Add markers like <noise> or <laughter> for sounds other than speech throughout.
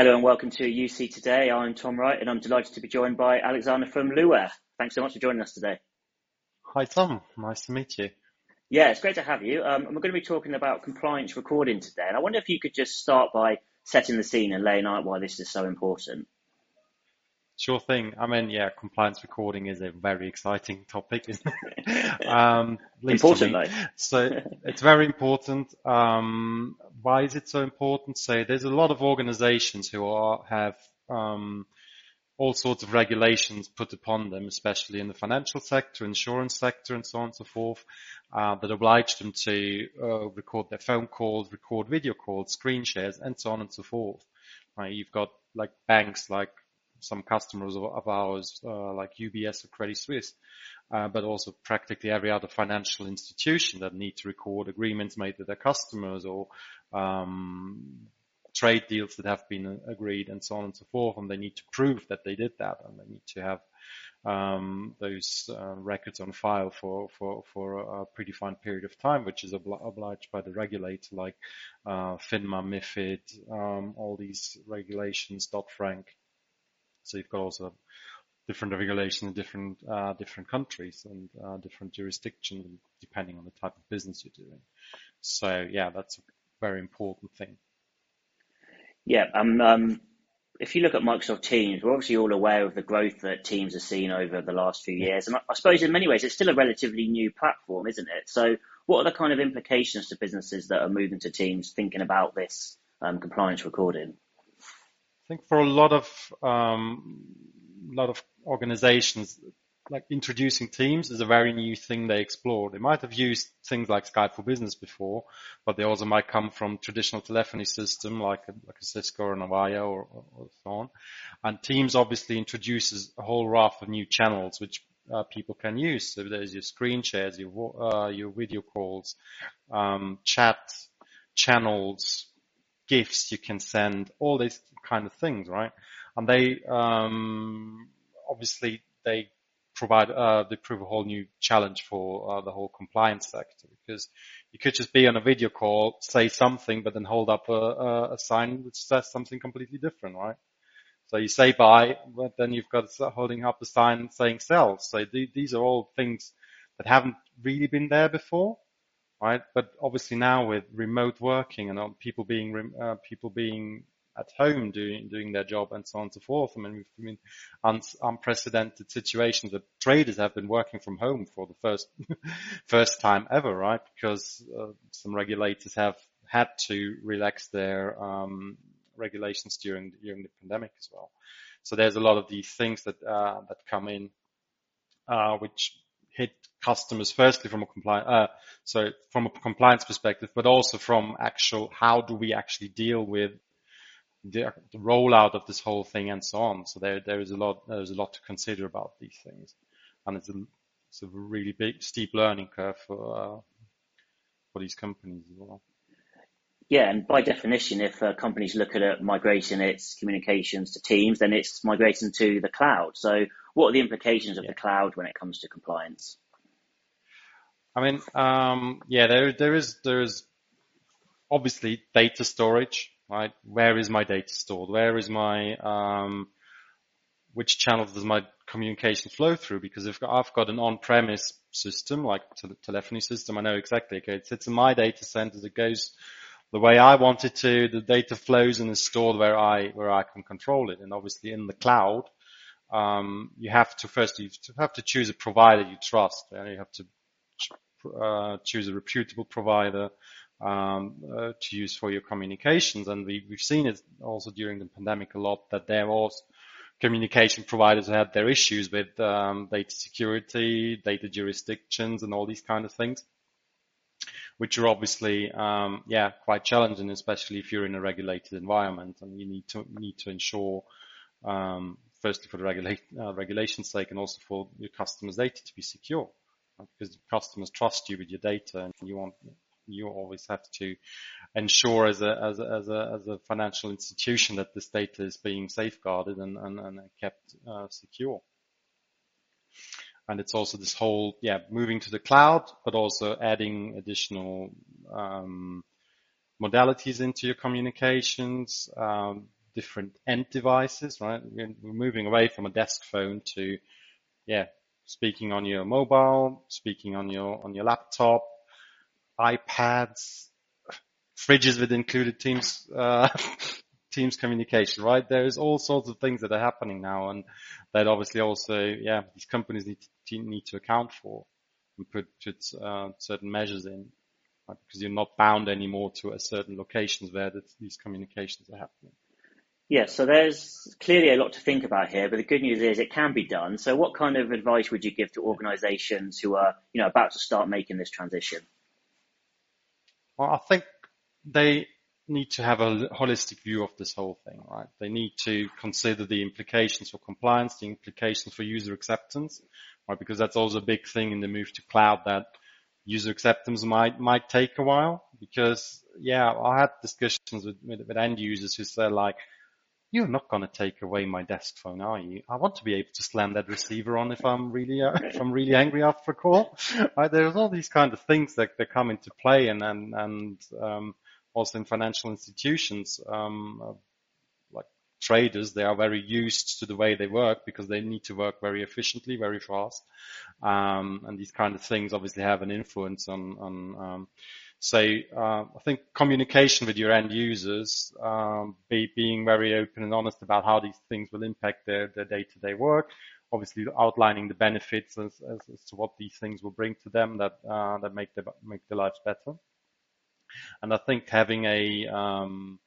Hello and welcome to UC Today. I'm Tom Wright and I'm delighted to be joined by Alexander from Luware. Thanks so much for joining us today. Hi Tom, nice to meet you. Yeah, it's great to have you. Um, and we're going to be talking about compliance recording today. And I wonder if you could just start by setting the scene and laying out why this is so important. Sure thing. I mean, yeah, compliance recording is a very exciting topic, isn't <laughs> it? um, important, though. So it's very important. Um, why is it so important? So there's a lot of organizations who are, have, um, all sorts of regulations put upon them, especially in the financial sector, insurance sector, and so on and so forth, uh, that oblige them to uh, record their phone calls, record video calls, screen shares, and so on and so forth. You've got like banks like some customers of, ours, uh, like UBS or Credit Suisse, uh, but also practically every other financial institution that need to record agreements made with their customers or um, trade deals that have been agreed and so on and so forth. And they need to prove that they did that, and they need to have um, those uh, records on file for for for a predefined period of time, which is obli- obliged by the regulator, like uh, FINMA, MiFID, um, all these regulations, Dodd Frank. So you've got also different regulations in different uh, different countries and uh, different jurisdictions, depending on the type of business you're doing. So yeah, that's a very important thing. Yeah, um, um, if you look at Microsoft Teams, we're obviously all aware of the growth that Teams has seen over the last few years, and I suppose in many ways it's still a relatively new platform, isn't it? So, what are the kind of implications to businesses that are moving to Teams, thinking about this um, compliance recording? Think for a lot of um, lot of organizations, like introducing Teams is a very new thing they explore. They might have used things like Skype for Business before, but they also might come from traditional telephony system like a, like a Cisco or an Avaya or, or, so on. And Teams obviously introduces a whole raft of new channels which uh, people can use. So there's your screen shares, your uh, your video calls, um, chat channels, gifts you can send, all these kind of things, right? And they um, obviously they provide uh, they prove a whole new challenge for uh, the whole compliance sector because you could just be on a video call, say something, but then hold up a, a sign which says something completely different, right? So you say buy, but then you've got holding up a sign saying sell. So th- these are all things that haven't really been there before right? But obviously now with remote working and people being uh, people being at home doing doing their job and so on and so forth. I mean, we've been un- unprecedented situations that traders have been working from home for the first <laughs> first time ever, right? Because uh, some regulators have had to relax their um, regulations during during the pandemic as well. So there's a lot of these things that uh, that come in, uh, which hit customers firstly from a compliance, uh, so from a compliance perspective, but also from actual how do we actually deal with the, the rollout of this whole thing and so on. So there there is a lot there's a lot to consider about these things, and it's a it's a really big steep learning curve for uh, for these companies as well. Yeah, and by definition, if a company's looking at migrating its communications to Teams, then it's migrating to the cloud. So, what are the implications of yeah. the cloud when it comes to compliance? I mean, um, yeah, there there is there is obviously data storage, right? Where is my data stored? Where is my um, which channels does my communication flow through? Because if I've got an on-premise system like the telephony system, I know exactly. Okay, it sits in my data center. It goes the way I want it to. The data flows and is stored where I where I can control it. And obviously in the cloud, um, you have to first you have to choose a provider you trust. And you have to uh, choose a reputable provider um, uh, to use for your communications. And we, we've seen it also during the pandemic a lot that there was communication providers who had their issues with um, data security, data jurisdictions, and all these kind of things, which are obviously um, yeah quite challenging, especially if you're in a regulated environment and you need to need to ensure. Um, firstly, for the regula- uh, regulation's sake, and also for your customers' data to be secure because customers trust you with your data and you want you always have to ensure as a as a as a, as a financial institution that this data is being safeguarded and and, and kept uh, secure. And it's also this whole yeah moving to the cloud, but also adding additional um, modalities into your communications, um, different end devices, right? We're moving away from a desk phone to, yeah, speaking on your mobile, speaking on your, on your laptop, iPads, fridges with included Teams, uh, <laughs> Teams communication, right? There's all sorts of things that are happening now and that obviously also, yeah, these companies need to, need to account for and put, put uh, certain measures in right? because you're not bound anymore to a certain locations where the, these communications are happening. Yeah, so there's clearly a lot to think about here, but the good news is it can be done. So what kind of advice would you give to organizations who are, you know, about to start making this transition? Well, I think they need to have a holistic view of this whole thing, right? They need to consider the implications for compliance, the implications for user acceptance, right? Because that's also a big thing in the move to cloud that user acceptance might, might take a while because yeah, I had discussions with, with, with end users who said like, you're not going to take away my desk phone, are you? I want to be able to slam that receiver on if I'm really, uh, if I'm really angry after a call. <laughs> Right? There's all these kind of things that, that come into play and, and, and, um, also in financial institutions, um, uh, like traders, they are very used to the way they work because they need to work very efficiently, very fast. Um, and these kind of things obviously have an influence on, on, um, so uh, I think communication with your end users, um, be, being very open and honest about how these things will impact their, day-to-day work, obviously outlining the benefits as, as, as, to what these things will bring to them that uh, that make their make their lives better. And I think having a um,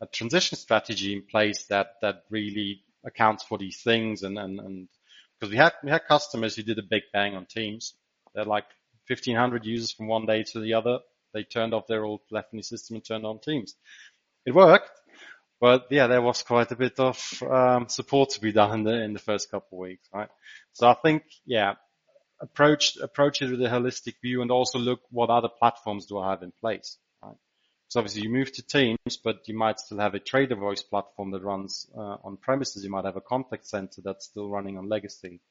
a transition strategy in place that that really accounts for these things and and, and because we had we had customers who did a big bang on Teams. They're like 1500 users from one day to the other they turned off their old telephony system and turned on Teams. It worked, but yeah, there was quite a bit of um, support to be done in the in the first couple of weeks, right? So I think, yeah, approach approach it with a holistic view and also look what other platforms do I have in place? So obviously you move to Teams, but you might still have a trader voice platform that runs uh, on premises. You might have a contact center that's still running on legacy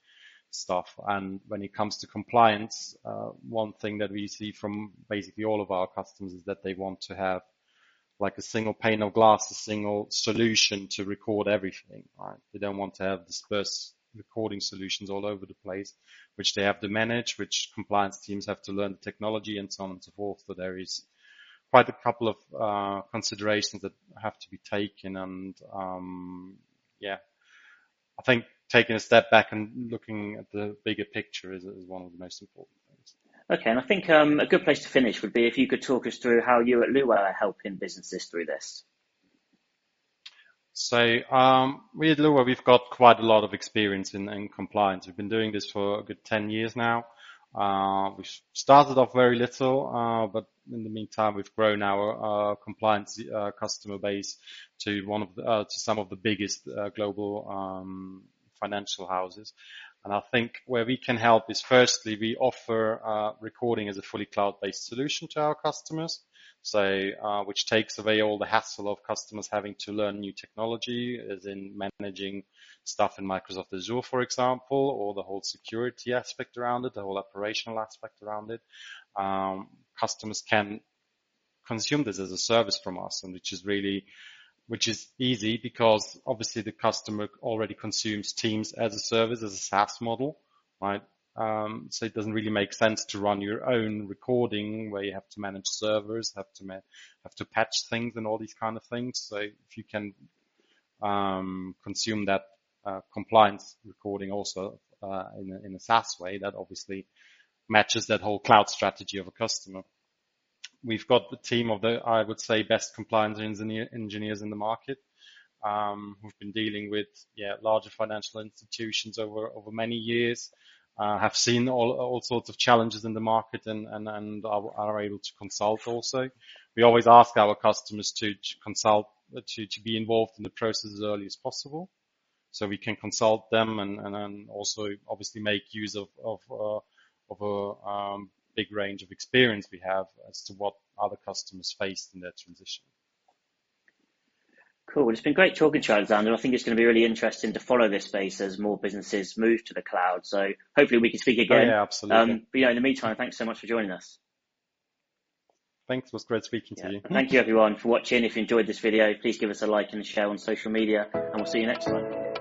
stuff. And when it comes to compliance, uh, one thing that we see from basically all of our customers is that they want to have like a single pane of glass, a single solution to record everything, right? They don't want to have dispersed recording solutions all over the place, which they have to manage, which compliance teams have to learn the technology and so on and so forth. So there is quite a couple of uh, considerations that have to be taken and um, yeah, I think taking a step back and looking at the bigger picture is, is one of the most important things. Okay, and I think um, a good place to finish would be if you could talk us through how you at Luware are helping businesses through this. So um, we at Luware, we've got quite a lot of experience in, in, compliance. We've been doing this for a good 10 years now. Uh, we started off very little, uh, but in the meantime, we've grown our uh, compliance uh, customer base to one of the, uh, to some of the biggest uh, global um, financial houses. And I think where we can help is firstly, we offer recording as a fully cloud-based solution to our customers. So, uh, which takes away all the hassle of customers having to learn new technology, as in managing stuff in Microsoft Azure, for example, or the whole security aspect around it, the whole operational aspect around it. Um, customers can consume this as a service from us, and which is really which is easy because obviously the customer already consumes Teams as a service, as a SaaS model, right? Um, so it doesn't really make sense to run your own recording where you have to manage servers, have to have to patch things and all these kind of things. So if you can um, consume that uh, compliance recording also uh, in, a, in a SaaS way, that obviously matches that whole cloud strategy of a customer. We've got the team of the, I would say, best compliance engineer, engineers in the market, um, who've been dealing with, yeah, larger financial institutions over, over many years, uh, have seen all, all sorts of challenges in the market and, and, and are, are able to consult also. We always ask our customers to, to consult, to, to be involved in the process as early as possible. So we can consult them and, and, and also obviously make use of, of, uh, of a um, big range of experience we have as to what other customers faced in their transition. Cool. Well, It's been great talking to you, Alexander. I think it's going to be really interesting to follow this space as more businesses move to the cloud. So hopefully we can speak again. Oh, yeah, absolutely. Um, but yeah, in the meantime, thanks so much for joining us. Thanks. It was great speaking Yeah. to you. Thank you everyone for watching. If you enjoyed this video, please give us a like and a share on social media and we'll see you next time.